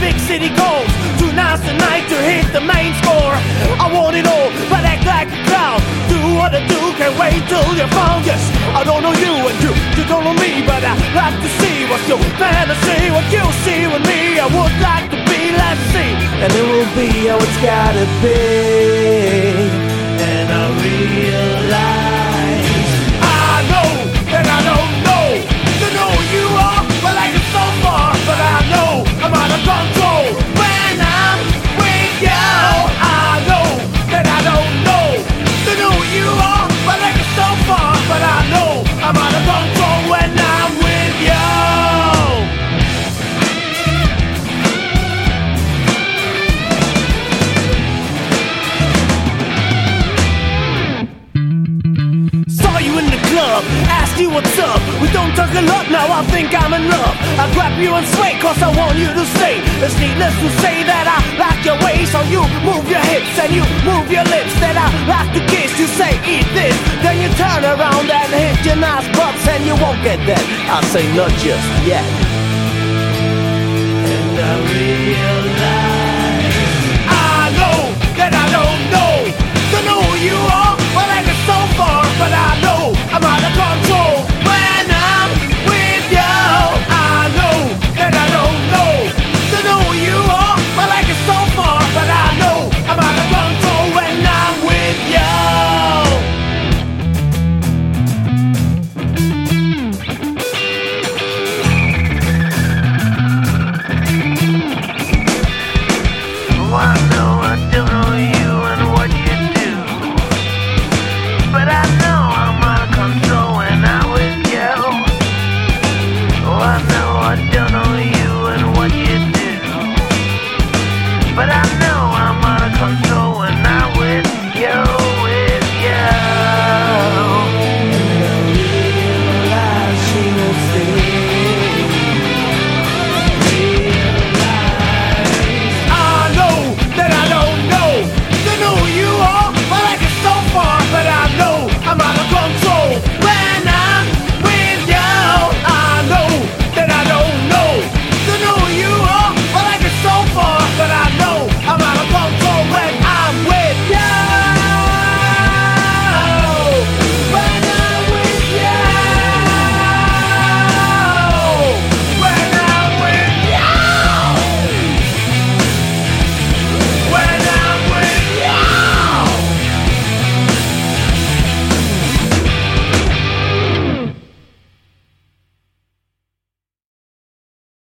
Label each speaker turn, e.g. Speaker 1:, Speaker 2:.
Speaker 1: big city goes. Too nice tonight to hit the main score. I want it all, but act like a clown. Do what I do, can't wait till you're found. Yes, I don't know you and you, you don't know me, but I like to see what's your fantasy, what you see with me. I would like to be, let's see, and it will be how it's gotta be. You what's up. We don't talk a lot now, I think I'm in love. I grab you and sway, cause I want you to stay. It's needless to say that I like your way, so you move your hips and you move your lips. That I like to kiss, you say eat this. Then you turn around and hit your nice butts, and you won't get that. I say not just yet.